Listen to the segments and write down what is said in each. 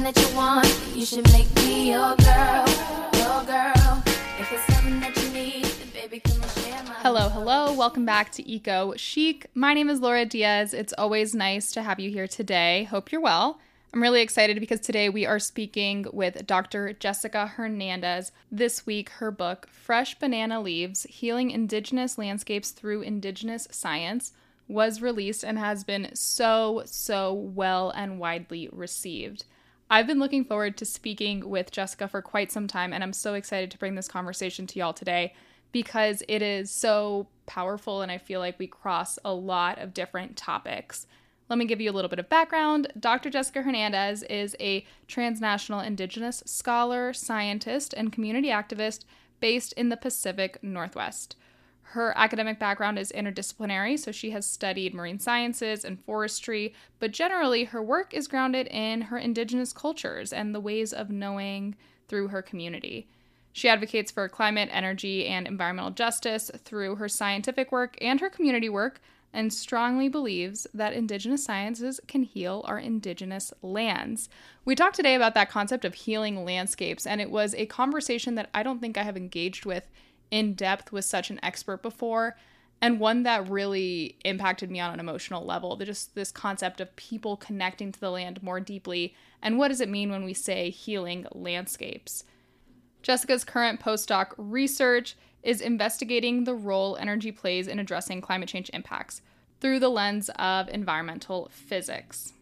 something that you want, you should make me your girl, your girl. If it's something that you need, baby, come and share my Hello, hello. Welcome back to Eco Chic. My name is Laura Diaz. It's always nice to have you here today. Hope you're well. I'm really excited because today we are speaking with Dr. Jessica Hernandez. This week, her book, Fresh Banana Leaves Healing Indigenous Landscapes Through Indigenous Science, was released and has been so, so well and widely received. I've been looking forward to speaking with Jessica for quite some time, and I'm so excited to bring this conversation to y'all today because it is so powerful and I feel like we cross a lot of different topics. Let me give you a little bit of background. Dr. Jessica Hernandez is a transnational Indigenous scholar, scientist, and community activist based in the Pacific Northwest. Her academic background is interdisciplinary, so she has studied marine sciences and forestry, but generally her work is grounded in her Indigenous cultures and the ways of knowing through her community. She advocates for climate, energy, and environmental justice through her scientific work and her community work, and strongly believes that Indigenous sciences can heal our Indigenous lands. We talked today about that concept of healing landscapes, and it was a conversation that I don't think I have engaged with in depth with such an expert before. And one that really impacted me on an emotional level. Just this concept of people connecting to the land more deeply. And what does it mean when we say healing landscapes? Jessica's current postdoc research is investigating the role energy plays in addressing climate change impacts through the lens of environmental physics.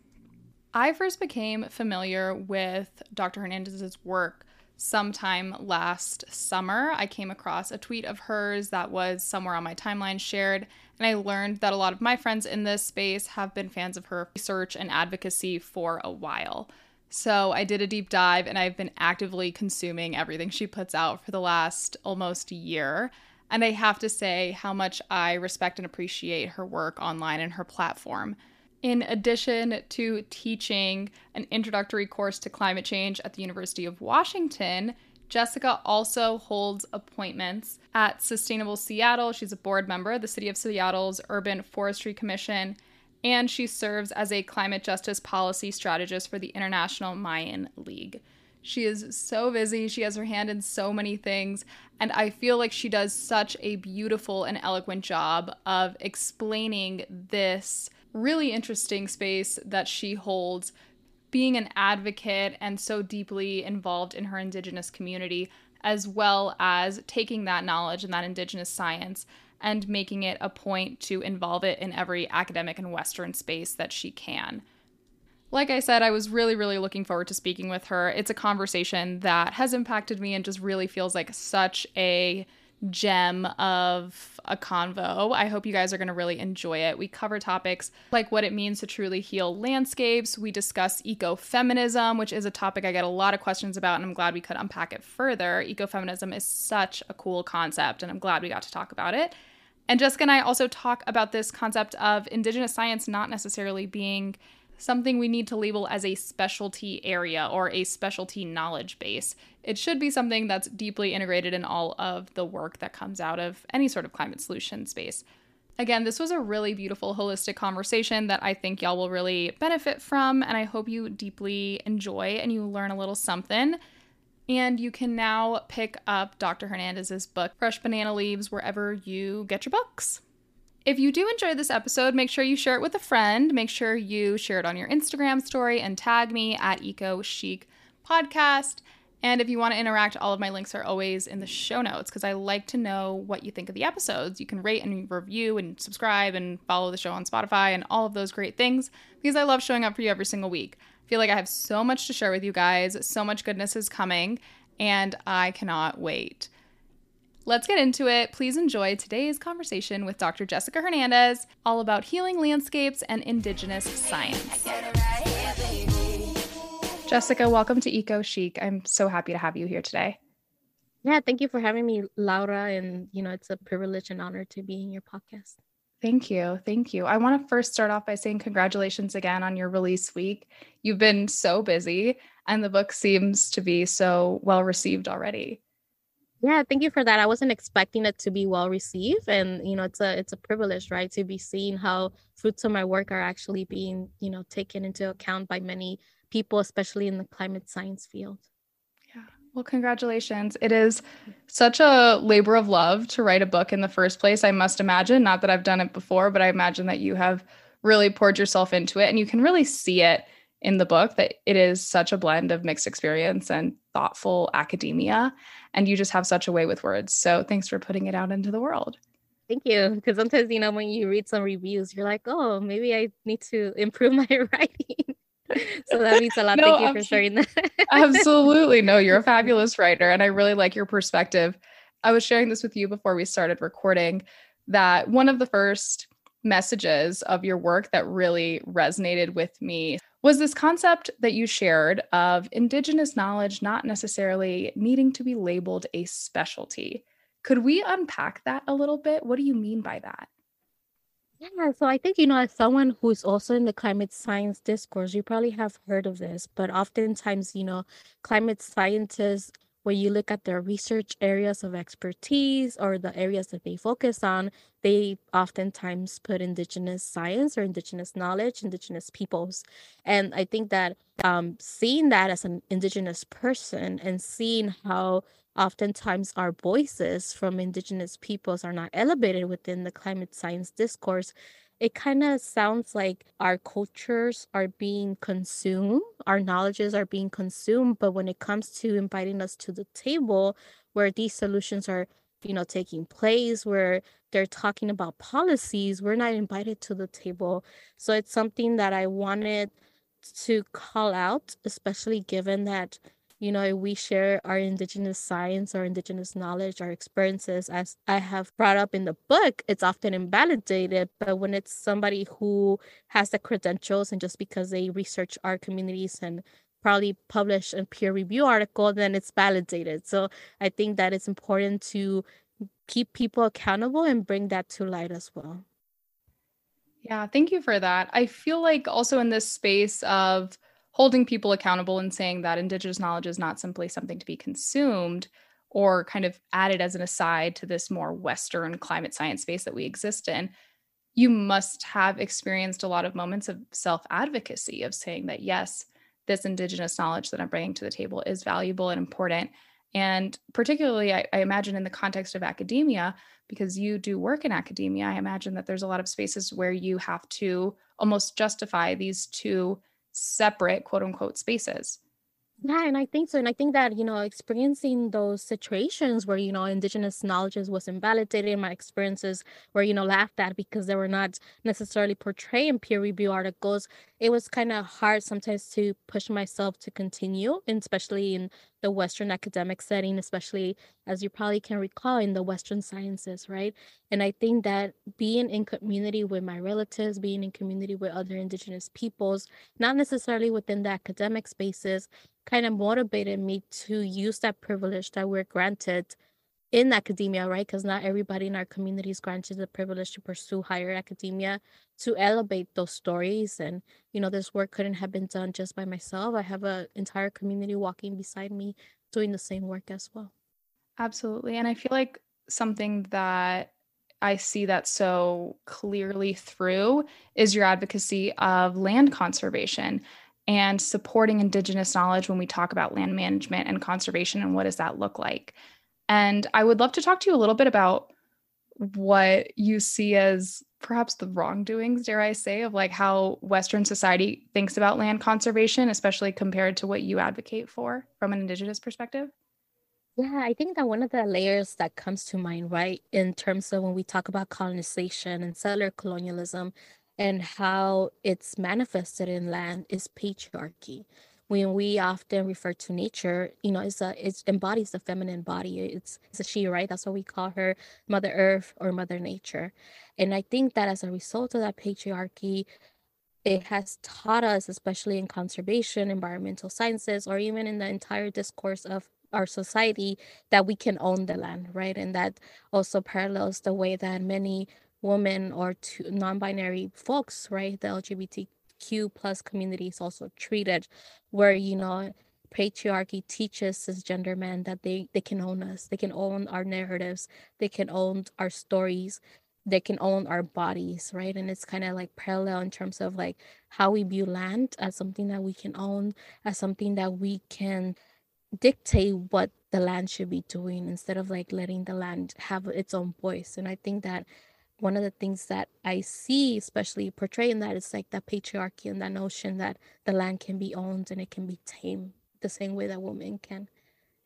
I first became familiar with Dr. Hernandez's work sometime last summer. I came across a tweet of hers that was somewhere on my timeline shared, and I learned that a lot of my friends in this space have been fans of her research and advocacy for a while. So I did a deep dive and I've been actively consuming everything she puts out for the last almost year. And I have to say how much I respect and appreciate her work online and her platform. In addition to teaching an introductory course to climate change at the University of Washington, Jessica also holds appointments at Sustainable Seattle. She's a board member of the City of Seattle's Urban Forestry Commission and she serves as a climate justice policy strategist for the International Mayan League. She is so busy. She has her hand in so many things. And I feel like she does such a beautiful and eloquent job of explaining this really interesting space that she holds, being an advocate and so deeply involved in her Indigenous community, as well as taking that knowledge and that Indigenous science and making it a point to involve it in every academic and Western space that she can. Like I said, I was really, really looking forward to speaking with her. It's a conversation that has impacted me and just really feels like such a gem of a convo. I hope you guys are going to really enjoy it. We cover topics like what it means to truly heal landscapes. We discuss ecofeminism, which is a topic I get a lot of questions about, and I'm glad we could unpack it further. Ecofeminism is such a cool concept, and I'm glad we got to talk about it. And Jessica and I also talk about this concept of Indigenous science not necessarily being something we need to label as a specialty area or a specialty knowledge base. It should be something that's deeply integrated in all of the work that comes out of any sort of climate solution space. Again, this was a really beautiful, holistic conversation that I think y'all will really benefit from, and I hope you deeply enjoy and you learn a little something. And you can now pick up Dr. Hernandez's book, Fresh Banana Leaves, wherever you get your books. If you do enjoy this episode, make sure you share it with a friend. Make sure you share it on your Instagram story and tag me at Eco Chic Podcast. And if you want to interact, all of my links are always in the show notes because I like to know what you think of the episodes. You can rate and review and subscribe and follow the show on Spotify and all of those great things because I love showing up for you every single week. I feel like I have so much to share with you guys, so much goodness is coming, and I cannot wait. Let's get into it. Please enjoy today's conversation with Dr. Jessica Hernandez, all about healing landscapes and Indigenous science. Jessica, welcome to Eco Chic. I'm so happy to have you here today. Yeah, thank you for having me, Laura. And, you know, it's a privilege and honor to be in your podcast. Thank you. Thank you. I want to first start off by saying congratulations again on your release week. You've been so busy, and the book seems to be so well received already. Yeah, thank you for that. I wasn't expecting it to be well received, and you know, it's a it's a privilege, right, to be seeing how fruits of my work are actually being you know taken into account by many people, especially in the climate science field. Yeah. Well, congratulations. It is such a labor of love to write a book in the first place, I must imagine. Not that I've done it before, but I imagine that you have really poured yourself into it and you can really see it in the book that it is such a blend of mixed experience and thoughtful academia and you just have such a way with words. So thanks for putting it out into the world. Thank you. Because sometimes you know when you read some reviews you're like oh maybe i need to improve my writing. So that means a lot. No, thank you for sharing that. absolutely. No you're a fabulous writer and i really like your perspective. I was sharing this with you before we started recording that one of the first messages of your work that really resonated with me was this concept that you shared of Indigenous knowledge not necessarily needing to be labeled a specialty. Could we unpack that a little bit? What do you mean by that? Yeah, so I think, you know, as someone who's also in the climate science discourse, you probably have heard of this, but oftentimes, you know, climate scientists when you look at their research areas of expertise or the areas that they focus on, they oftentimes put indigenous science or indigenous knowledge, indigenous peoples. And I think that um, seeing that as an indigenous person and seeing how oftentimes our voices from indigenous peoples are not elevated within the climate science discourse it kind of sounds like our cultures are being consumed, our knowledges are being consumed. But when it comes to inviting us to the table where these solutions are, you know, taking place, where they're talking about policies, we're not invited to the table. So it's something that I wanted to call out, especially given that you know, we share our indigenous science, our indigenous knowledge, our experiences, as I have brought up in the book, it's often invalidated. But when it's somebody who has the credentials and just because they research our communities and probably publish a peer review article, then it's validated. So I think that it's important to keep people accountable and bring that to light as well. Yeah, thank you for that. I feel like also in this space of holding people accountable and saying that indigenous knowledge is not simply something to be consumed or kind of added as an aside to this more western climate science space that we exist in you must have experienced a lot of moments of self advocacy of saying that yes this indigenous knowledge that i'm bringing to the table is valuable and important. And particularly I, I imagine in the context of academia because you do work in academia i imagine that there's a lot of spaces where you have to almost justify these two separate quote unquote spaces. Yeah, and I think so. And I think that, you know, experiencing those situations where, you know, indigenous knowledges was invalidated, my experiences were, you know, laughed at because they were not necessarily portrayed in peer review articles, it was kind of hard sometimes to push myself to continue, and especially in the Western academic setting, especially as you probably can recall in the Western sciences, right? And I think that being in community with my relatives, being in community with other Indigenous peoples, not necessarily within the academic spaces, kind of motivated me to use that privilege that we're granted in academia, right? Because not everybody in our community is granted the privilege to pursue higher academia to elevate those stories. And, you know, this work couldn't have been done just by myself. I have an entire community walking beside me doing the same work as well. Absolutely. And I feel like something that I see that so clearly through is your advocacy of land conservation and supporting Indigenous knowledge when we talk about land management and conservation and what does that look like. And I would love to talk to you a little bit about what you see as perhaps the wrongdoings, dare I say, of like how Western society thinks about land conservation, especially compared to what you advocate for from an Indigenous perspective? Yeah, I think that one of the layers that comes to mind, right, in terms of when we talk about colonization and settler colonialism and how it's manifested in land is patriarchy when we often refer to nature, you know, it's a it embodies the feminine body. It's it's a she, right? That's what we call her, Mother Earth or Mother Nature. And I think that as a result of that patriarchy, it has taught us, especially in conservation, environmental sciences, or even in the entire discourse of our society, that we can own the land, right? And that also parallels the way that many women or non-binary folks, right, the LGBT Q plus community is also treated, where you know patriarchy teaches cisgender men that they they can own us, they can own our narratives, they can own our stories. they can own our bodies, right? And it's kind of like parallel in terms of like how we view land as something that we can own, as something that we can dictate what the land should be doing instead of like letting the land have its own voice. And I think that one of the things that I see, especially portrayed in that, is like that patriarchy and that notion that the land can be owned and it can be tamed the same way that women can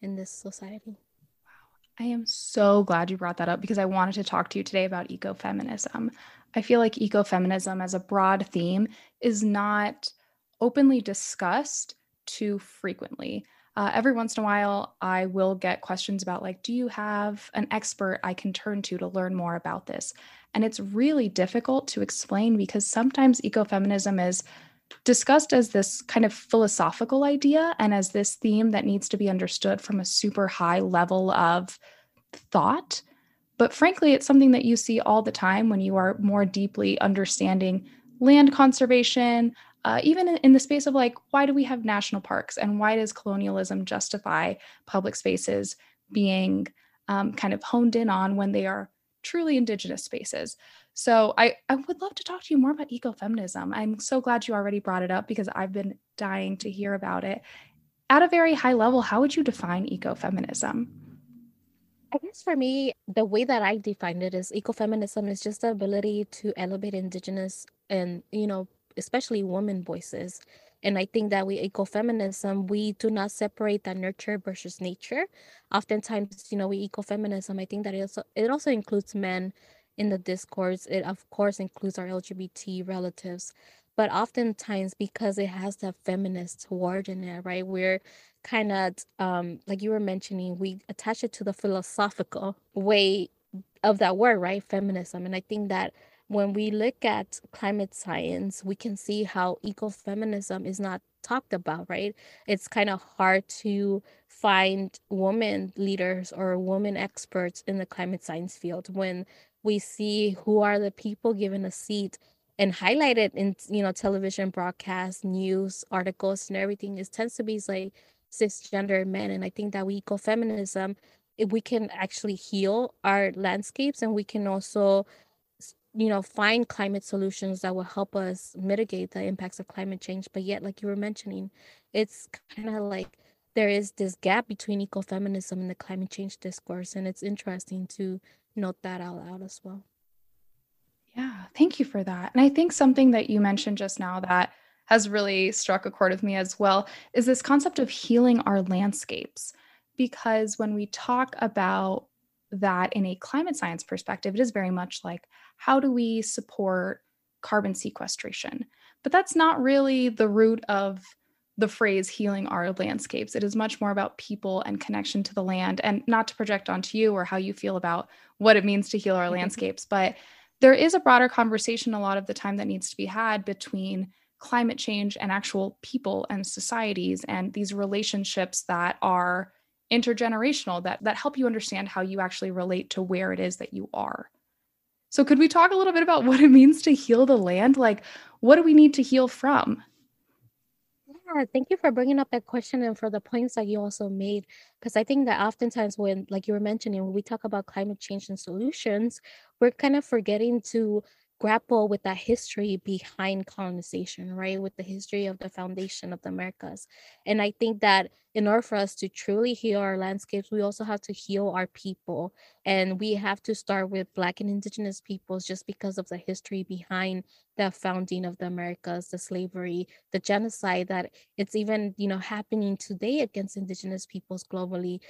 in this society. Wow. I am so glad you brought that up because I wanted to talk to you today about ecofeminism. I feel like ecofeminism as a broad theme is not openly discussed too frequently. Uh, every once in a while, I will get questions about, like, do you have an expert I can turn to to learn more about this? And it's really difficult to explain because sometimes ecofeminism is discussed as this kind of philosophical idea and as this theme that needs to be understood from a super high level of thought. But frankly, it's something that you see all the time when you are more deeply understanding land conservation, uh, even in, the space of like, why do we have national parks and why does colonialism justify public spaces being um, kind of honed in on when they are truly indigenous spaces? So I, I would love to talk to you more about ecofeminism. I'm so glad you already brought it up because I've been dying to hear about it. At a very high level, how would you define ecofeminism? I guess for me, the way that I define it is ecofeminism is just the ability to elevate indigenous and, you know, especially women voices. And I think that with ecofeminism, we do not separate that nurture versus nature. Oftentimes, you know, with ecofeminism, I think that it also it also includes men in the discourse. It of course includes our LGBT relatives, but oftentimes because it has that feminist word in it, right? We're kind of um like you were mentioning, we attach it to the philosophical way of that word, right? Feminism. And I think that when we look at climate science, we can see how ecofeminism is not talked about, right? It's kind of hard to find women leaders or women experts in the climate science field when we see who are the people given a seat and highlighted in you know television broadcasts news articles and everything it tends to be like cisgender men and i think that we ecofeminism we can actually heal our landscapes and we can also you know find climate solutions that will help us mitigate the impacts of climate change but yet like you were mentioning it's kind of like there is this gap between ecofeminism and the climate change discourse and it's interesting to note that out loud as well. Yeah, thank you for that. And I think something that you mentioned just now that has really struck a chord with me as well is this concept of healing our landscapes. Because when we talk about that in a climate science perspective, it is very much like how do we support carbon sequestration? But that's not really the root of the phrase healing our landscapes. It is much more about people and connection to the land and not to project onto you or how you feel about what it means to heal our landscapes. But there is a broader conversation a lot of the time that needs to be had between climate change and actual people and societies and these relationships that are intergenerational that that help you understand how you actually relate to where it is that you are. So could we talk a little bit about what it means to heal the land? Like what do we need to heal from? Yeah, thank you for bringing up that question and for the points that you also made. Because I think that oftentimes, when, like you were mentioning, when we talk about climate change and solutions, we're kind of forgetting to grapple with that history behind colonization, right? With the history of the foundation of the Americas. And I think that in order for us to truly heal our landscapes, we also have to heal our people. And we have to start with Black and Indigenous peoples just because of the history behind the founding of the Americas, the slavery, the genocide that it's even, you know, happening today against Indigenous peoples globally.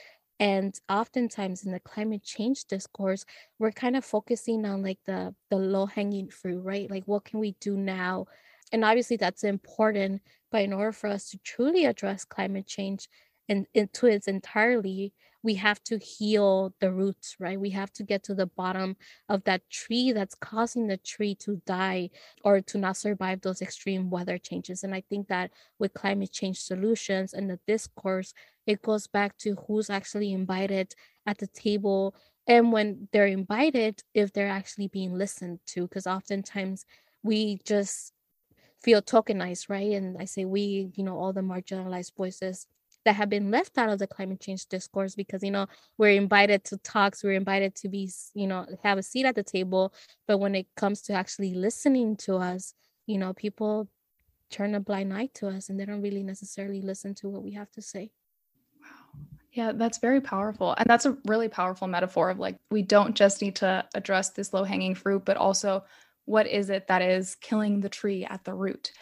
And oftentimes in the climate change discourse, we're kind of focusing on like the the low hanging fruit, right? Like what can we do now? And obviously that's important, but in order for us to truly address climate change and into its entirely, we have to heal the roots, right? We have to get to the bottom of that tree that's causing the tree to die or to not survive those extreme weather changes. And I think that with climate change solutions and the discourse, it goes back to who's actually invited at the table and when they're invited, if they're actually being listened to, because oftentimes we just feel tokenized, right? And I say we, you know, all the marginalized voices that have been left out of the climate change discourse because you know we're invited to talks we're invited to be you know have a seat at the table. But when it comes to actually listening to us you know people turn a blind eye to us and they don't really necessarily listen to what we have to say. Wow yeah that's very powerful. And that's a really powerful metaphor of like we don't just need to address this low hanging fruit but also what is it that is killing the tree at the root?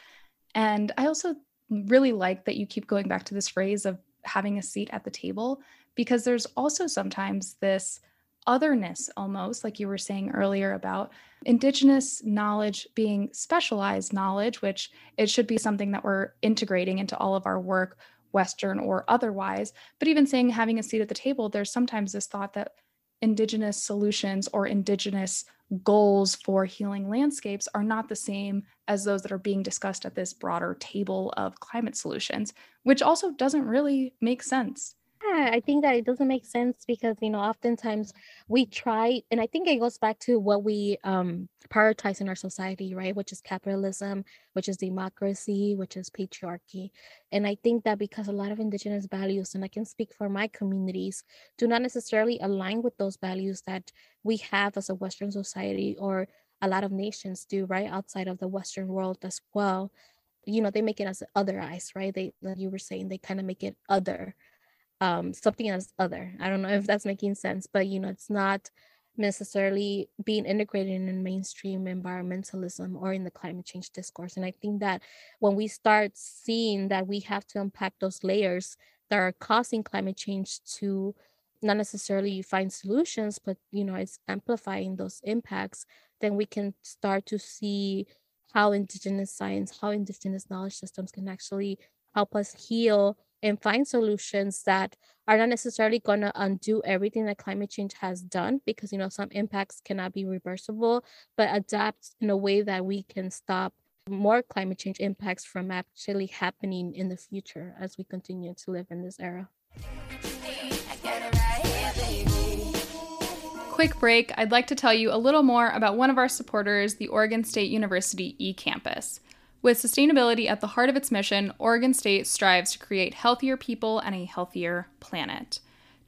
And i also really like that you keep going back to this phrase of having a seat at the table because there's also sometimes this otherness almost like you were saying earlier about indigenous knowledge being specialized knowledge which it should be something that we're integrating into all of our work western or otherwise. But even saying having a seat at the table there's sometimes this thought that indigenous solutions or indigenous goals for healing landscapes are not the same as those that are being discussed at this broader table of climate solutions, which also doesn't really make sense. Yeah, I think that it doesn't make sense because you know oftentimes we try, and I think it goes back to what we um, prioritize in our society, right? Which is capitalism, which is democracy, which is patriarchy, and I think that because a lot of indigenous values, and I can speak for my communities, do not necessarily align with those values that we have as a Western society or a lot of nations do, right, outside of the Western world as well. You know, they make it as other eyes, right? They, like you were saying, they kind of make it other um, something as other. I don't know if that's making sense, but you know, it's not necessarily being integrated in mainstream environmentalism or in the climate change discourse. And I think that when we start seeing that we have to unpack those layers that are causing climate change to not necessarily find solutions, but you know, it's amplifying those impacts, then we can start to see how indigenous science, how indigenous knowledge systems can actually help us heal and find solutions that are not necessarily going to undo everything that climate change has done because you know some impacts cannot be reversible but adapt in a way that we can stop more climate change impacts from actually happening in the future as we continue to live in this era. Quick break. I'd like to tell you a little more about one of our supporters the oregon state university ecampus with sustainability at the heart of its mission, Oregon State strives to create healthier people and a healthier planet.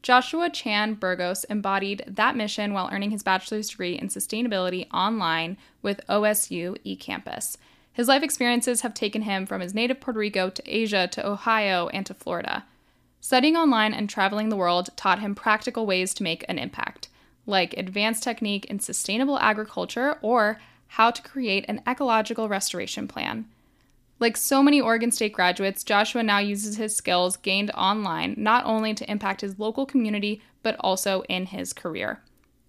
Joshua Chan Burgos embodied that mission while earning his bachelor's degree in sustainability online with OSU eCampus. His life experiences have taken him from his native Puerto Rico to Asia to Ohio and to Florida. Studying online and traveling the world taught him practical ways to make an impact, like advanced technique in sustainable agriculture or how to create an ecological restoration plan. Like so many Oregon State graduates, Joshua now uses his skills gained online not only to impact his local community, but also in his career.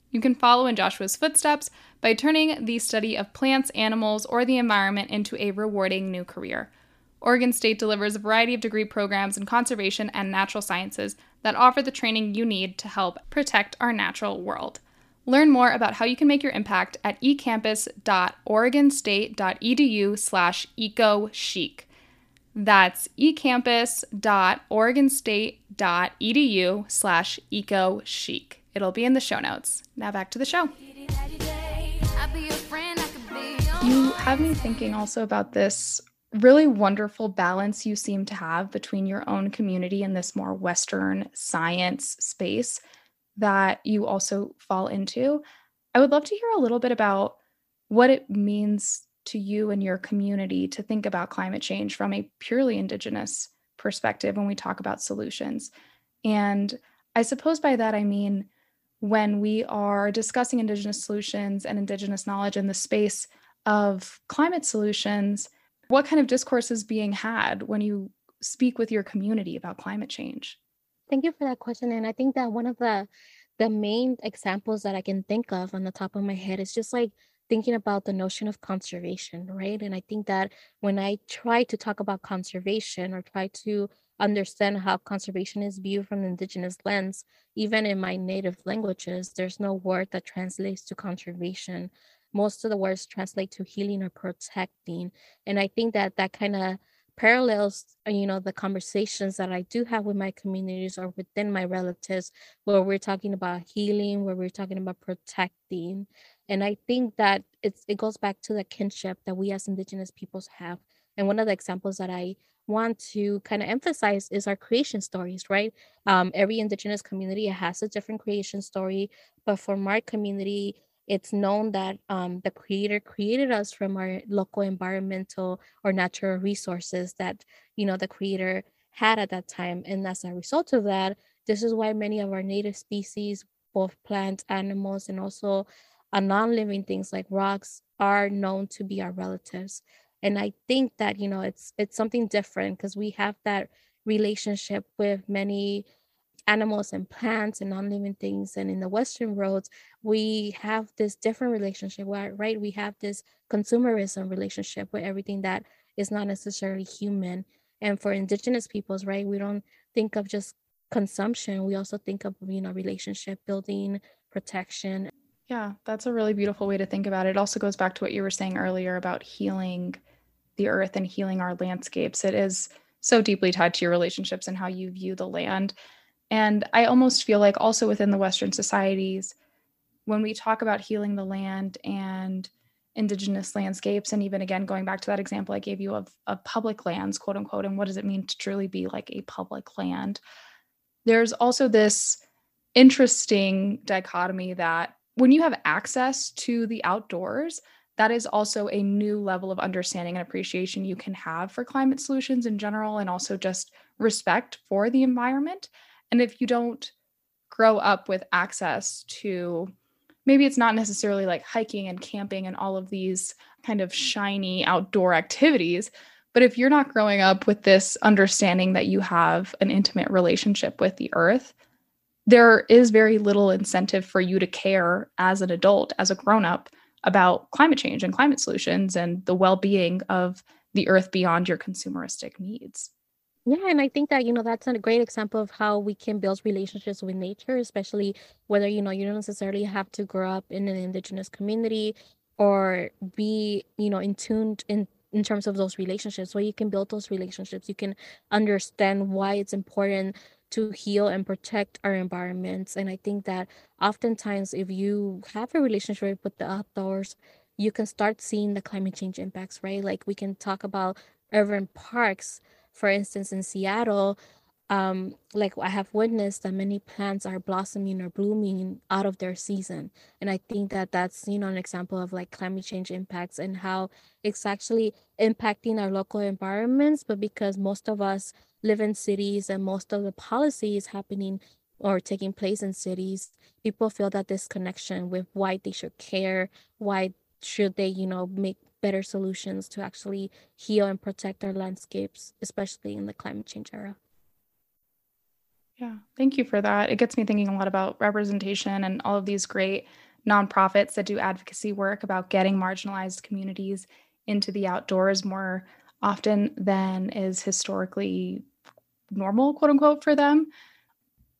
You can follow in Joshua's footsteps by turning the study of plants, animals, or the environment into a rewarding new career. Oregon State delivers a variety of degree programs in conservation and natural sciences that offer the training you need to help protect our natural world. Learn more about how you can make your impact at ecampus.oregonstate.edu slash ecochic. That's ecampus.oregonstate.edu slash ecochic. It'll be in the show notes. Now back to the show. You have me thinking also about this really wonderful balance you seem to have between your own community and this more Western science space that you also fall into. I would love to hear a little bit about what it means to you and your community to think about climate change from a purely Indigenous perspective when we talk about solutions. And I suppose by that I mean when we are discussing Indigenous solutions and Indigenous knowledge in the space of climate solutions, what kind of discourse is being had when you speak with your community about climate change? Thank you for that question. And I think that one of the the main examples that I can think of on the top of my head is just like thinking about the notion of conservation, right? And I think that when I try to talk about conservation or try to understand how conservation is viewed from the indigenous lens, even in my native languages, there's no word that translates to conservation. Most of the words translate to healing or protecting. And I think that that kind of parallels uh, you know the conversations that i do have with my communities or within my relatives where we're talking about healing where we're talking about protecting and i think that it's it goes back to the kinship that we as indigenous peoples have and one of the examples that i want to kind of emphasize is our creation stories, right? Um, every indigenous community has a different creation story, but for my community, it's known that um, the creator created us from our local environmental or natural resources that you know the creator had at that time and as a result of that this is why many of our native species both plants animals and also uh, non-living things like rocks are known to be our relatives. And i think that you know it's it's something different because we have that relationship with many animals and plants and non-living things and in the western world we have this different relationship where right? We have this consumerism relationship with everything that is not necessarily human. And for indigenous peoples right we don't think of just consumption we also think of you know relationship building protection. Yeah that's a really beautiful way to think about it. It also goes back to what you were saying earlier about healing the earth and healing our landscapes. It is so deeply tied to your relationships and how you view the land and I almost feel like also within the Western societies, when we talk about healing the land and indigenous landscapes, and even again, going back to that example I gave you of, of public lands, quote unquote, and what does it mean to truly be like a public land? There's also this interesting dichotomy that when you have access to the outdoors, that is also a new level of understanding and appreciation you can have for climate solutions in general, and also just respect for the environment. And if you don't grow up with access to maybe it's not necessarily like hiking and camping and all of these kind of shiny outdoor activities, but if you're not growing up with this understanding that you have an intimate relationship with the earth, there is very little incentive for you to care as an adult, as a grown up, about climate change and climate solutions and the well being of the earth beyond your consumeristic needs. Yeah, and I think that, you know, that's a great example of how we can build relationships with nature, especially whether, you know, you don't necessarily have to grow up in an indigenous community or be, you know, in tuned in in terms of those relationships, where you can build those relationships. You can understand why it's important to heal and protect our environments. And I think that oftentimes if you have a relationship with the outdoors, you can start seeing the climate change impacts, right? Like we can talk about urban parks for instance, in Seattle, um, like I have witnessed that many plants are blossoming or blooming out of their season. And I think that that's, you know, an example of like climate change impacts and how it's actually impacting our local environments. But because most of us live in cities and most of the policy is happening or taking place in cities, people feel that this connection with why they should care, why should they, you know, make better solutions to actually heal and protect our landscapes, especially in the climate change era. Yeah, thank you for that. It gets me thinking a lot about representation and all of these great nonprofits that do advocacy work about getting marginalized communities into the outdoors more often than is historically normal, quote unquote, for them.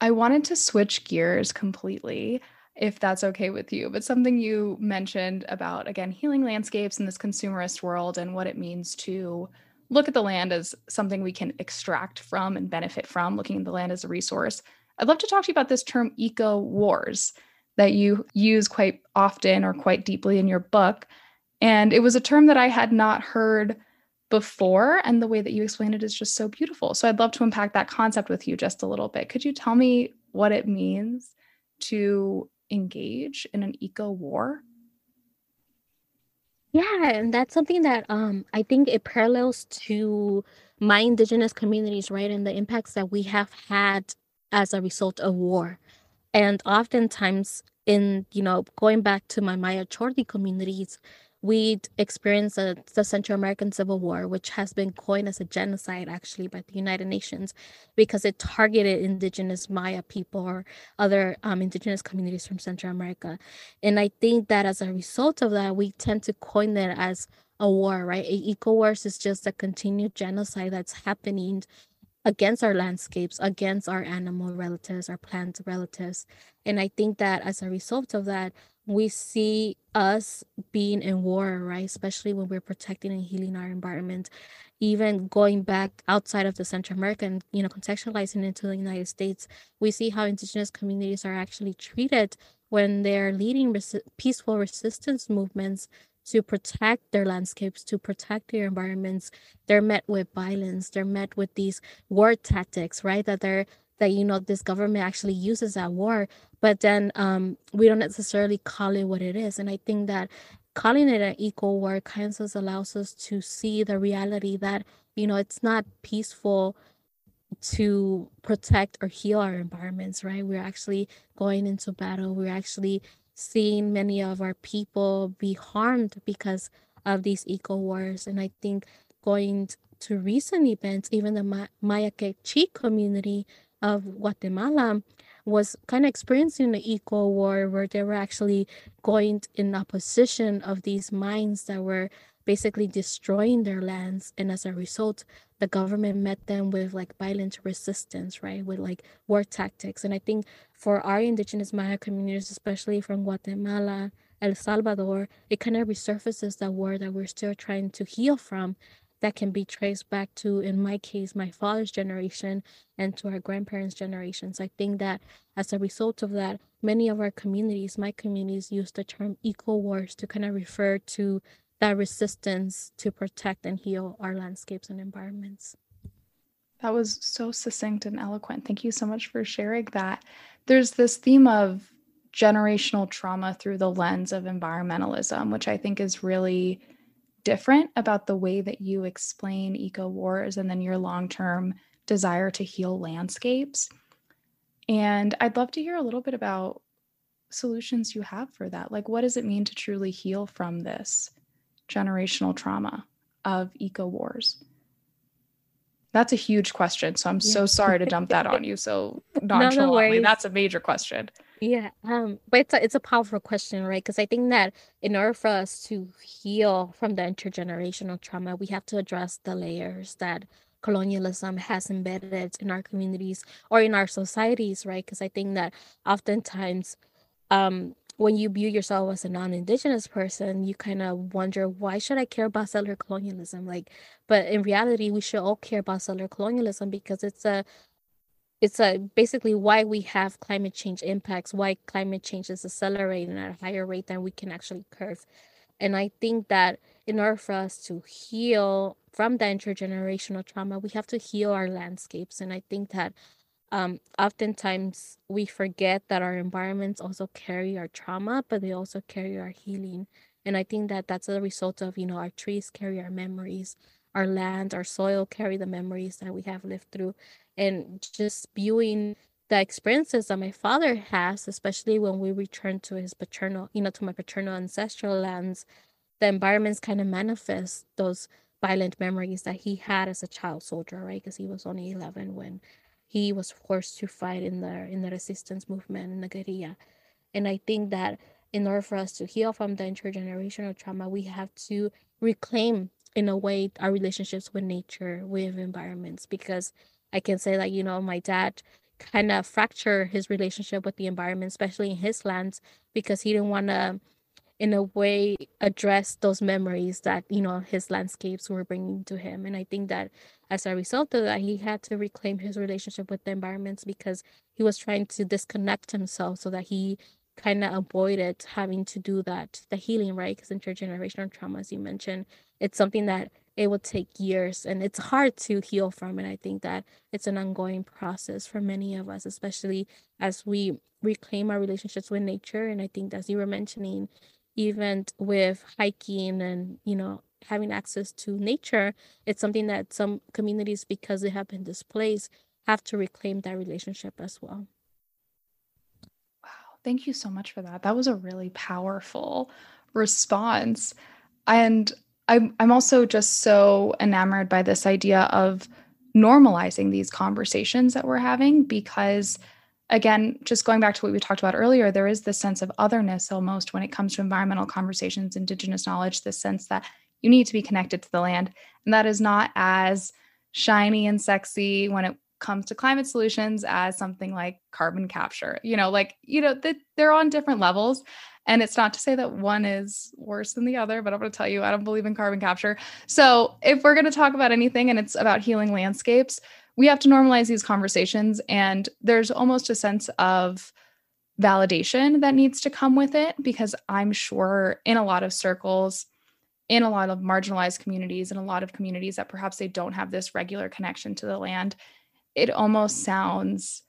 I wanted to switch gears completely if that's okay with you. But something you mentioned about, again, healing landscapes in this consumerist world and what it means to look at the land as something we can extract from and benefit from, looking at the land as a resource. I'd love to talk to you about this term eco wars that you use quite often or quite deeply in your book. And it was a term that I had not heard before. And the way that you explain it is just so beautiful. So I'd love to unpack that concept with you just a little bit. Could you tell me what it means to engage in an eco war? Yeah, and that's something that um I think it parallels to my indigenous communities, right? And the impacts that we have had as a result of war. And oftentimes in, you know, going back to my Maya Ch'orti' communities, we experienced a, the Central American Civil War, which has been coined as a genocide actually by the United Nations because it targeted indigenous Maya people or other um, indigenous communities from Central America. And I think that as a result of that, we tend to coin it as a war, right? Eco wars is just a continued genocide that's happening against our landscapes, against our animal relatives, our plant relatives. And I think that as a result of that, we see us being in war, right? Especially when we're protecting and healing our environment. Even going back outside of the Central America and, you know, contextualizing into the United States, we see how indigenous communities are actually treated when they're leading res- peaceful resistance movements to protect their landscapes, to protect their environments, they're met with violence. They're met with these war tactics, right? That they're that you know this government actually uses at war, but then um, we don't necessarily call it what it is. And I think that calling it an eco war kind of allows us to see the reality that you know it's not peaceful to protect or heal our environments, right? We're actually going into battle. We're actually seeing many of our people be harmed because of these eco wars. And I think going to recent events, even the Ma- Maya Q'eqchi' community of Guatemala was kind of experiencing the eco war where they were actually going in opposition of these mines that were basically destroying their lands. And as a result the government met them with like violent resistance right? With like war tactics. And i think for our indigenous maya communities especially from guatemala el salvador it kind of resurfaces that war that we're still trying to heal from that can be traced back to in my case my father's generation and to our grandparents generations i think that as a result of that many of our communities my communities use the term eco wars to kind of refer to that resistance to protect and heal our landscapes and environments. That was so succinct and eloquent. Thank you so much for sharing that. There's this theme of generational trauma through the lens of environmentalism, which I think is really different about the way that you explain eco wars and then your long term desire to heal landscapes. And I'd love to hear a little bit about solutions you have for that. Like, what does it mean to truly heal from this? generational trauma of eco wars? That's a huge question. So I'm yeah. so sorry to dump that on you so nonchalantly. no, That's a major question. Yeah, um, but it's a, it's a powerful question, right? Because I think that in order for us to heal from the intergenerational trauma, we have to address the layers that colonialism has embedded in our communities or in our societies, right? Because I think that oftentimes um, when you view yourself as a non-indigenous person you kind of wonder why should i care about settler colonialism like but in reality we should all care about settler colonialism because it's a it's a basically why we have climate change impacts why climate change is accelerating at a higher rate than we can actually curve. And i think that in order for us to heal from the intergenerational trauma we have to heal our landscapes. And i think that um, oftentimes we forget that our environments also carry our trauma, but they also carry our healing. And I think that that's a result of, you know, our trees carry our memories, our land, our soil carry the memories that we have lived through. And just viewing the experiences that my father has, especially when we return to his paternal, you know, to my paternal ancestral lands, the environments kind of manifest those violent memories that he had as a child soldier, right? Because he was only 11 when he was forced to fight in the in the resistance movement in the guerrilla. And I think that in order for us to heal from the intergenerational trauma, we have to reclaim in a way our relationships with nature, with environments. Because I can say that, you know, my dad kind of fractured his relationship with the environment, especially in his lands, because he didn't want to in a way address those memories that you know his landscapes were bringing to him and i think that as a result of that he had to reclaim his relationship with the environments because he was trying to disconnect himself so that he kind of avoided having to do that the healing right because intergenerational trauma as you mentioned it's something that it will take years and it's hard to heal from and i think that it's an ongoing process for many of us especially as we reclaim our relationships with nature and i think as you were mentioning even with hiking and you know having access to nature it's something that some communities because they have been displaced have to reclaim that relationship as well. Wow. Thank you so much for that. That was a really powerful response. And i'm, I'm also just so enamored by this idea of normalizing these conversations that we're having because again, just going back to what we talked about earlier, there is this sense of otherness almost when it comes to environmental conversations, indigenous knowledge, this sense that you need to be connected to the land. And that is not as shiny and sexy when it comes to climate solutions as something like carbon capture. You know, like, you know, that they're on different levels. And it's not to say that one is worse than the other, but I'm going to tell you, I don't believe in carbon capture. So if we're going to talk about anything and it's about healing landscapes, we have to normalize these conversations and there's almost a sense of validation that needs to come with it because i'm sure in a lot of circles in a lot of marginalized communities in a lot of communities that perhaps they don't have this regular connection to the land, it almost sounds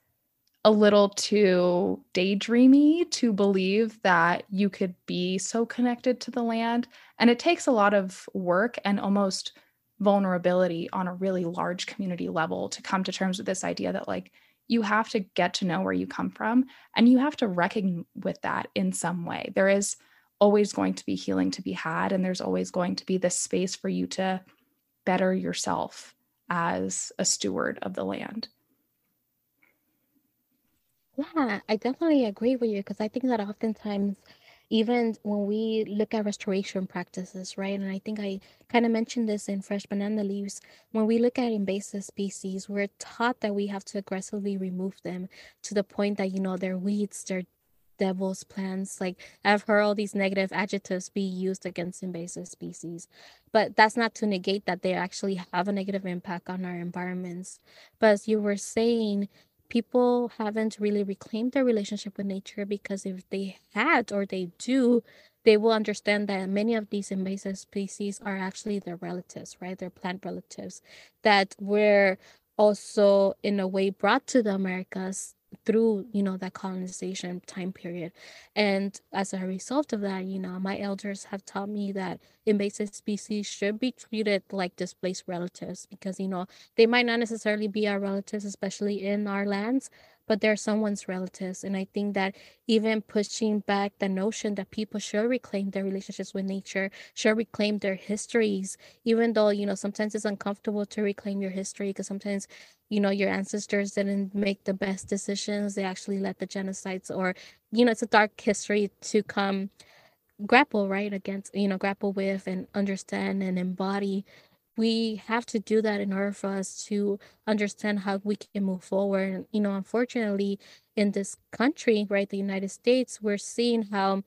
a little too daydreamy to believe that you could be so connected to the land. And it takes a lot of work and almost vulnerability on a really large community level to come to terms with this idea that, like, you have to get to know where you come from and you have to reckon with that in some way. There is always going to be healing to be had, and there's always going to be this space for you to better yourself as a steward of the land. Yeah, I definitely agree with you because I think that oftentimes, even when we look at restoration practices, right? And I think I kind of mentioned this in Fresh Banana Leaves. When we look at invasive species, we're taught that we have to aggressively remove them to the point that, you know, they're weeds, they're devil's plants. Like I've heard all these negative adjectives be used against invasive species, but that's not to negate that they actually have a negative impact on our environments. But as you were saying, people haven't really reclaimed their relationship with nature because if they had or they do, they will understand that many of these invasive species are actually their relatives, right? They're plant relatives that were also in a way brought to the Americas through you know that colonization time period. And as a result of that you know my elders have taught me that invasive species should be treated like displaced relatives because you know they might not necessarily be our relatives especially in our lands but they're someone's relatives. And I think that even pushing back the notion that people should reclaim their relationships with nature, should reclaim their histories, even though, you know, sometimes it's uncomfortable to reclaim your history because sometimes, you know, your ancestors didn't make the best decisions. They actually led the genocides, or, you know, it's a dark history to come grapple right against you know grapple with and understand and embody we have to do that in order for us to understand how we can move forward. And, you know, unfortunately, in this country, right, the United States, we're seeing how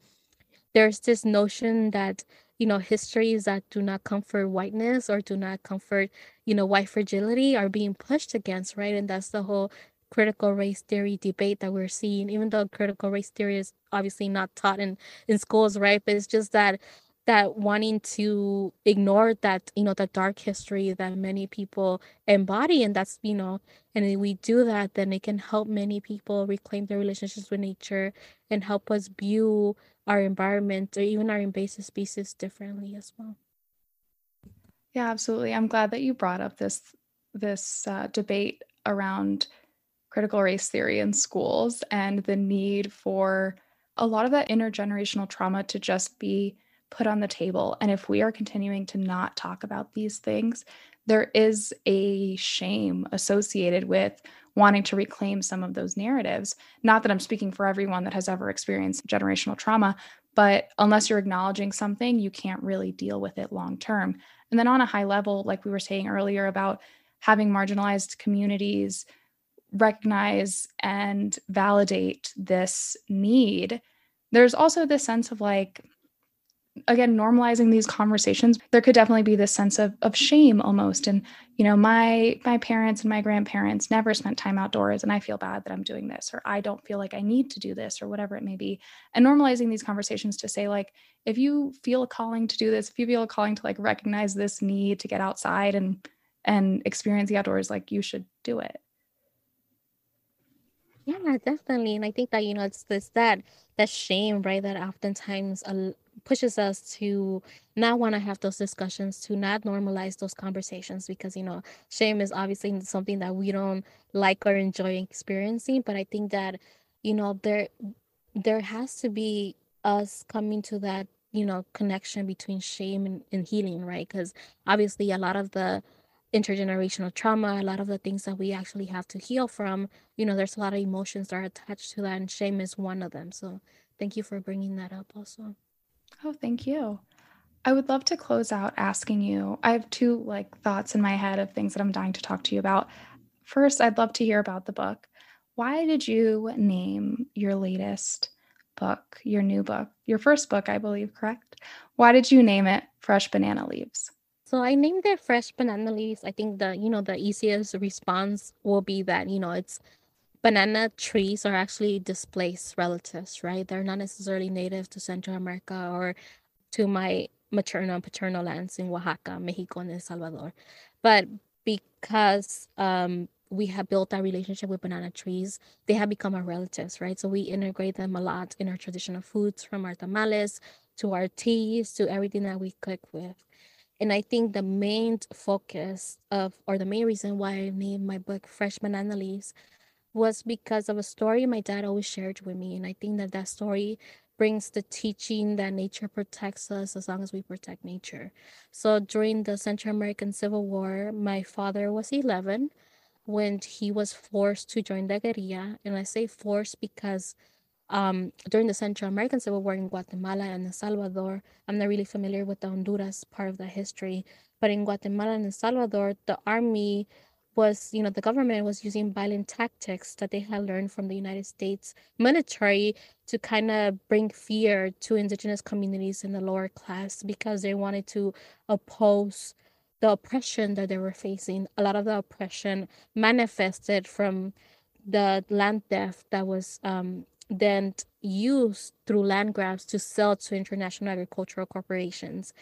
there's this notion that you know histories that do not comfort whiteness or do not comfort you know white fragility are being pushed against right and that's the whole critical race theory debate that we're seeing even though critical race theory is obviously not taught in in schools right but it's just that that wanting to ignore that you know the dark history that many people embody and that's you know and if we do that then it can help many people reclaim their relationships with nature and help us view our environment or even our invasive species differently as well. Yeah absolutely. I'm glad that you brought up this this uh, debate around critical race theory in schools and the need for a lot of that intergenerational trauma to just be put on the table. And if we are continuing to not talk about these things, there is a shame associated with wanting to reclaim some of those narratives. Not that I'm speaking for everyone that has ever experienced generational trauma, but unless you're acknowledging something, you can't really deal with it long term. And then on a high level, like we were saying earlier about having marginalized communities recognize and validate this need, there's also this sense of like, again normalizing these conversations there could definitely be this sense of of shame almost. And you know my my parents and my grandparents never spent time outdoors and i feel bad that i'm doing this or i don't feel like i need to do this or whatever it may be. And normalizing these conversations to say like if you feel a calling to do this if you feel a calling to like recognize this need to get outside and and experience the outdoors like you should do it. Yeah definitely. And i think that you know it's this that that shame right that oftentimes pushes us to not want to have those discussions, to not normalize those conversations because, you know, shame is obviously something that we don't like or enjoy experiencing. But I think that, you know, there there has to be us coming to that, you know, connection between shame and, and healing, right? Because obviously a lot of the intergenerational trauma, a lot of the things that we actually have to heal from, you know, there's a lot of emotions that are attached to that, and shame is one of them. So thank you for bringing that up also. Oh, thank you. I would love to close out asking you. I have two like thoughts in my head of things that I'm dying to talk to you about. First, I'd love to hear about the book. Why did you name your latest book, your new book, your first book, I believe, correct? Why did you name it Fresh Banana Leaves? So I named it Fresh Banana Leaves. I think the, you know, the easiest response will be that, you know, it's banana trees are actually displaced relatives, right? They're not necessarily native to Central America or to my maternal and paternal lands in Oaxaca, Mexico, and El Salvador. But because um, we have built that relationship with banana trees, they have become our relatives, right? So we integrate them a lot in our traditional foods, from our tamales to our teas to everything that we cook with. And I think the main focus of, or the main reason why I named my book Fresh Banana Leaves was because of a story my dad always shared with me. And I think that that story brings the teaching that nature protects us as long as we protect nature. So during the Central American Civil War, my father was 11 when he was forced to join the guerrilla. And I say forced because um, during the Central American Civil War in Guatemala and El Salvador. I'm not really familiar with the Honduras part of the history, but in Guatemala and El Salvador, the army was, you know, the government was using violent tactics that they had learned from the United States military to kind of bring fear to indigenous communities in the lower class because they wanted to oppose the oppression that they were facing. A lot of the oppression manifested from the land theft that was um, then used through land grabs to sell to international agricultural corporations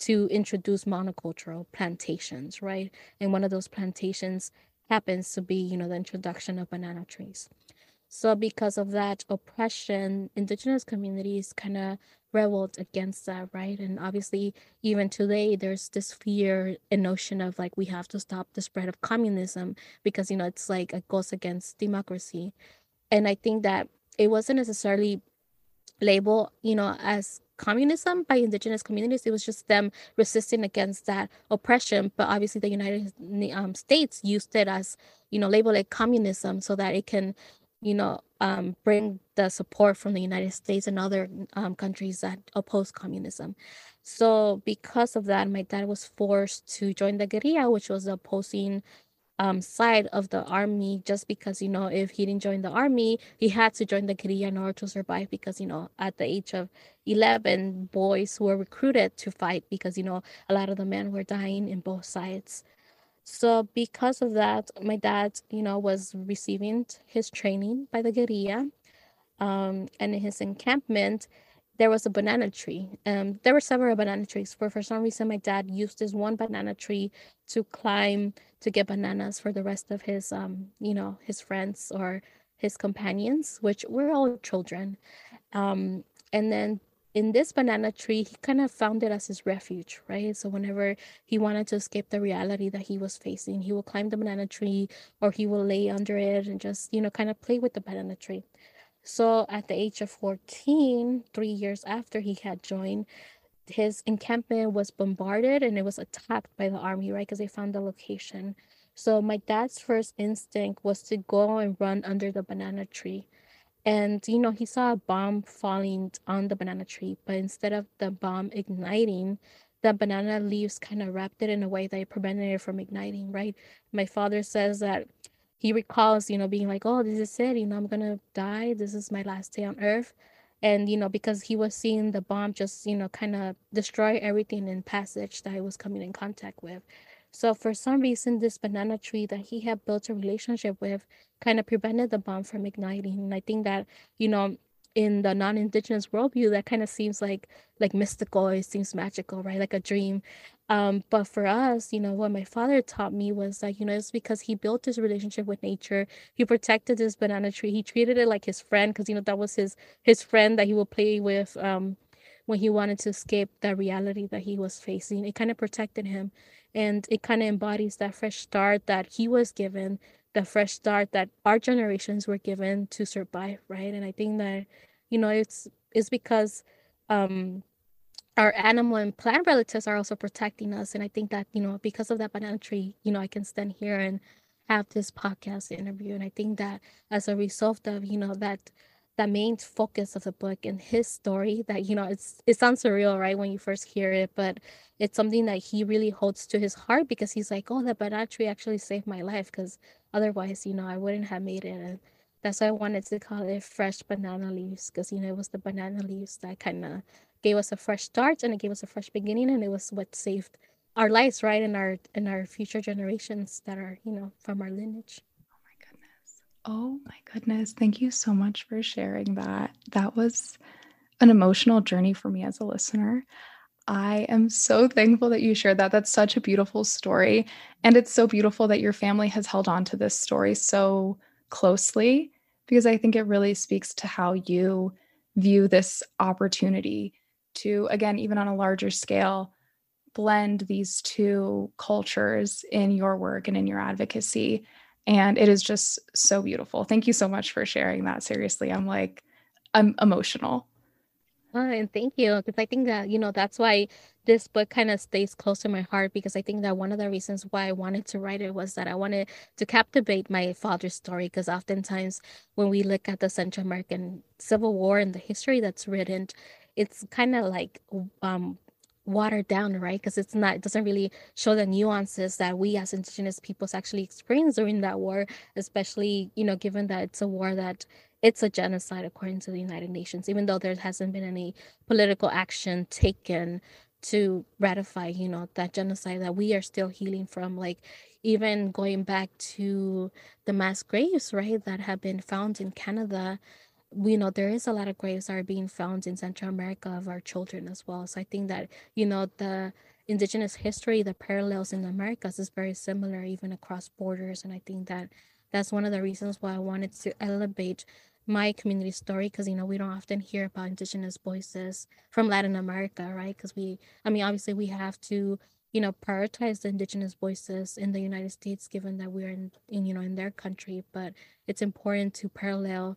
to introduce monocultural plantations, right? And one of those plantations happens to be, you know, the introduction of banana trees. So because of that oppression, indigenous communities kind of rebelled against that, right? And obviously, even today, there's this fear and notion of like we have to stop the spread of communism because you know it's like it goes against democracy. And I think that it wasn't necessarily labeled, you know, as communism by indigenous communities. It was just them resisting against that oppression. But obviously, the United um, States used it as, you know, label it communism so that it can, you know, um, bring the support from the United States and other um, countries that oppose communism. So, because of that, my dad was forced to join the guerrilla, which was opposing um, side of the army just because you know if he didn't join the army he had to join the guerrilla in order to survive because you know at the age of 11 boys were recruited to fight because you know a lot of the men were dying in both sides. So because of that my dad you know was receiving his training by the guerrilla um, and in his encampment there was a banana tree. Um, there were several banana trees. For for some reason, my dad used this one banana tree to climb to get bananas for the rest of his um, you know, his friends or his companions, which were all children. Um, and then in this banana tree, he kind of found it as his refuge, right? So whenever he wanted to escape the reality that he was facing, he will climb the banana tree or he will lay under it and just, you know, kind of play with the banana tree. So at the age of 14, three years after he had joined, his encampment was bombarded and it was attacked by the army, right? Because they found the location. So my dad's first instinct was to go and run under the banana tree. And, you know, he saw a bomb falling on the banana tree, but instead of the bomb igniting, the banana leaves kind of wrapped it in a way that it prevented it from igniting, right? My father says that he recalls, you know, being like, oh, this is it, you know, I'm gonna die. This is my last day on earth. And, you know, because he was seeing the bomb just, you know, kind of destroy everything in passage that he was coming in contact with. So for some reason, this banana tree that he had built a relationship with kind of prevented the bomb from igniting. And I think that, you know, in the non-indigenous worldview that kind of seems like like mystical it seems magical right like a dream um but for us you know what my father taught me was that you know it's because he built his relationship with nature. He protected this banana tree. He treated it like his friend because you know that was his his friend that he would play with um when he wanted to escape that reality that he was facing. It kind of protected him and it kind of embodies that fresh start that he was given the fresh start that our generations were given to survive right? And i think that you know it's it's because um our animal and plant relatives are also protecting us and i think that you know because of that banana tree you know i can stand here and have this podcast interview and i think that as a result of you know that the main focus of the book and his story that you know it's it sounds surreal right when you first hear it but it's something that he really holds to his heart because he's like oh that banana tree actually saved my life because otherwise you know i wouldn't have made it and that's why i wanted to call it fresh banana leaves because you know it was the banana leaves that kind of gave us a fresh start and it gave us a fresh beginning and it was what saved our lives right and our and our future generations that are you know from our lineage Oh my goodness. Oh my goodness thank you so much for sharing that. That was an emotional journey for me as a listener. I am so thankful that you shared that. That's such a beautiful story. And it's so beautiful that your family has held on to this story so closely because I think it really speaks to how you view this opportunity to, again, even on a larger scale, blend these two cultures in your work and in your advocacy. And it is just so beautiful. Thank you so much for sharing that. Seriously, I'm like, I'm emotional. Oh, and thank you, because I think that, you know, that's why this book kind of stays close to my heart because I think that one of the reasons why I wanted to write it was that I wanted to captivate my father's story. Because oftentimes when we look at the Central American Civil War and the history that's written, it's kind of like um watered down, right? Because it's not, it doesn't really show the nuances that we as indigenous peoples actually experienced during that war, especially, you know, given that it's a war that it's a genocide according to the United Nations, even though there hasn't been any political action taken to ratify, you know, that genocide that we are still healing from. Like even going back to the mass graves, right, that have been found in Canada we know there is a lot of graves that are being found in Central America of our children as well. So I think that, you know, the indigenous history, the parallels in the Americas is very similar even across borders. And I think that that's one of the reasons why I wanted to elevate my community story because you know we don't often hear about indigenous voices from latin america right because we i mean obviously we have to you know prioritize the indigenous voices in the united states given that we're in, in you know in their country but it's important to parallel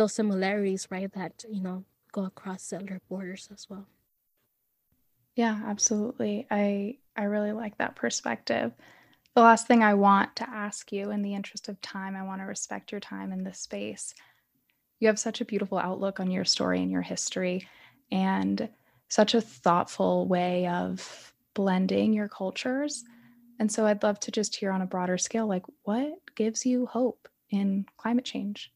those similarities, right, that, you know, go across settler borders as well. Yeah, absolutely. I I really like that perspective. The last thing I want to ask you in the interest of time, I want to respect your time in this space. You have such a beautiful outlook on your story and your history and such a thoughtful way of blending your cultures. And so I'd love to just hear on a broader scale like what gives you hope in climate change?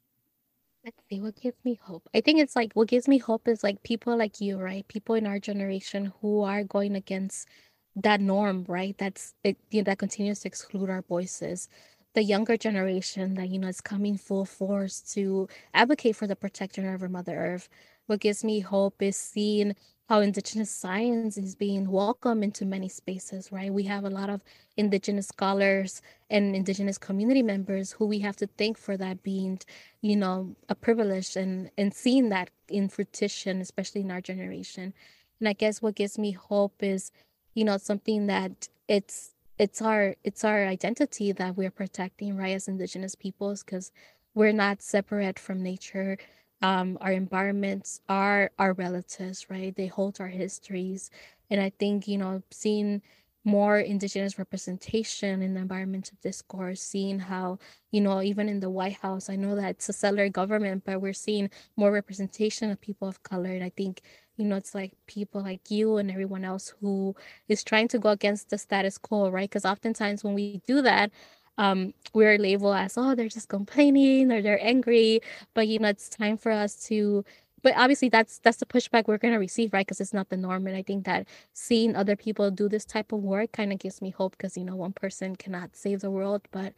Let's see what gives me hope. I think it's like what gives me hope is like people like you, right? People in our generation who are going against that norm, right? That's it, you know, that continues to exclude our voices. The younger generation that you know is coming full force to advocate for the protection of our Mother Earth. What gives me hope is seeing how indigenous science is being welcomed into many spaces, right? We have a lot of indigenous scholars and indigenous community members who we have to thank for that being, you know, a privilege and and seeing that in fruition, especially in our generation. And I guess what gives me hope is, you know, something that it's it's our it's our identity that we're protecting, right, as indigenous peoples, because we're not separate from nature um, our environments are our relatives, right? They hold our histories. And I think, you know, seeing more indigenous representation in the environmental discourse, seeing how, you know, even in the White House, I know that it's a settler government, but we're seeing more representation of people of color. And I think, you know, it's like people like you and everyone else who is trying to go against the status quo, right? Because oftentimes when we do that, um, we're labeled as oh they're just complaining or they're angry but you know it's time for us to but obviously that's that's the pushback we're going to receive right? Because it's not the norm and i think that seeing other people do this type of work kind of gives me hope because you know one person cannot save the world but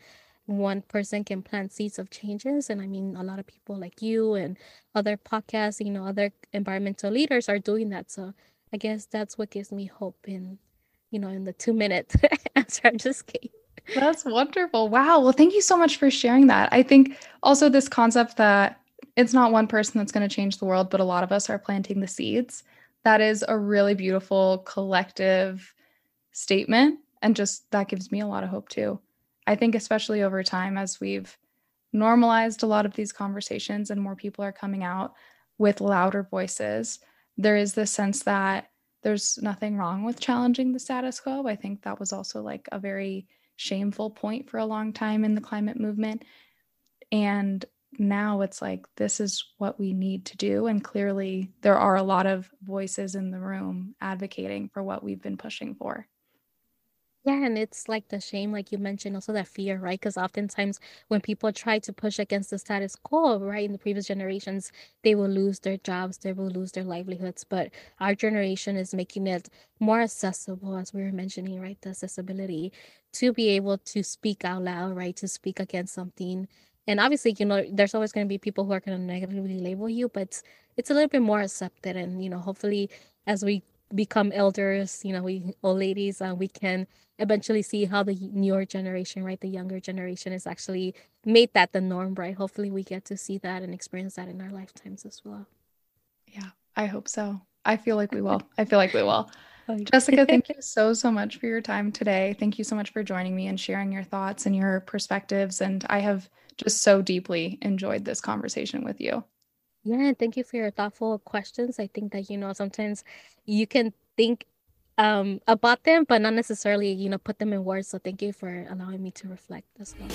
one person can plant seeds of changes and i mean a lot of people like you and other podcasts you know other environmental leaders are doing that so i guess that's what gives me hope in you know in the two minute answer. I'm just kidding that's wonderful. Wow. Well, thank you so much for sharing that. I think also this concept that it's not one person that's going to change the world, but a lot of us are planting the seeds. That is a really beautiful collective statement. And just that gives me a lot of hope too. I think, especially over time, as we've normalized a lot of these conversations and more people are coming out with louder voices, there is this sense that there's nothing wrong with challenging the status quo. I think that was also like a very shameful point for a long time in the climate movement. And now it's like, this is what we need to do. And clearly, there are a lot of voices in the room advocating for what we've been pushing for. Yeah, and it's like the shame, like you mentioned, also that fear, right? Because oftentimes when people try to push against the status quo, right, in the previous generations, they will lose their jobs, they will lose their livelihoods. But our generation is making it more accessible, as we were mentioning, right? The accessibility to be able to speak out loud, right? To speak against something. And obviously, you know, there's always going to be people who are going to negatively label you, but it's, a little bit more accepted. And, you know, hopefully, as we become elders, you know, we old ladies, uh, we can eventually see how the newer generation, right, the younger generation is actually made that the norm, right? Hopefully we get to see that and experience that in our lifetimes as well. Yeah, I hope so. I feel like we will. I feel like we will. Jessica, thank you so, so much for your time today. Thank you so much for joining me and sharing your thoughts and your perspectives. And I have just so deeply enjoyed this conversation with you. Yeah, and thank you for your thoughtful questions. I think that, you know, sometimes you can think um about them, but not necessarily, you know, put them in words. So thank you for allowing me to reflect as well.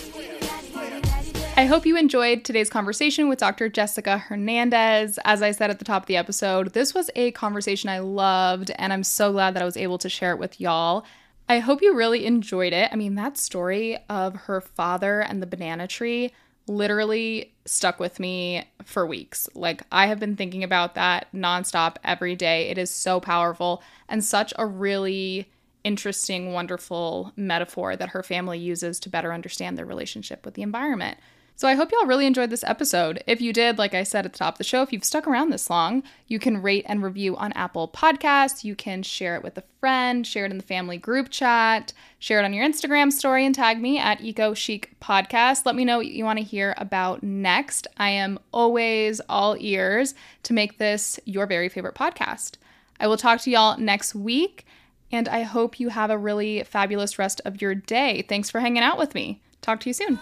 I hope you enjoyed today's conversation with Dr. Jessica Hernandez. As I said at the top of the episode, this was a conversation I loved, and I'm so glad that I was able to share it with y'all. I hope you really enjoyed it. I mean, that story of her father and the banana tree literally stuck with me for weeks. Like, I have been thinking about that nonstop every day. It is so powerful and such a really interesting, wonderful metaphor that her family uses to better understand their relationship with the environment. So I hope y'all really enjoyed this episode. If you did, like I said at the top of the show, if you've stuck around this long, you can rate and review on Apple Podcasts. You can share it with a friend, share it in the family group chat, share it on your Instagram story, and tag me at Eco Chic Podcast. Let me know what you want to hear about next. I am always all ears to make this your very favorite podcast. I will talk to y'all next week, and I hope you have a really fabulous rest of your day. Thanks for hanging out with me. Talk to you soon.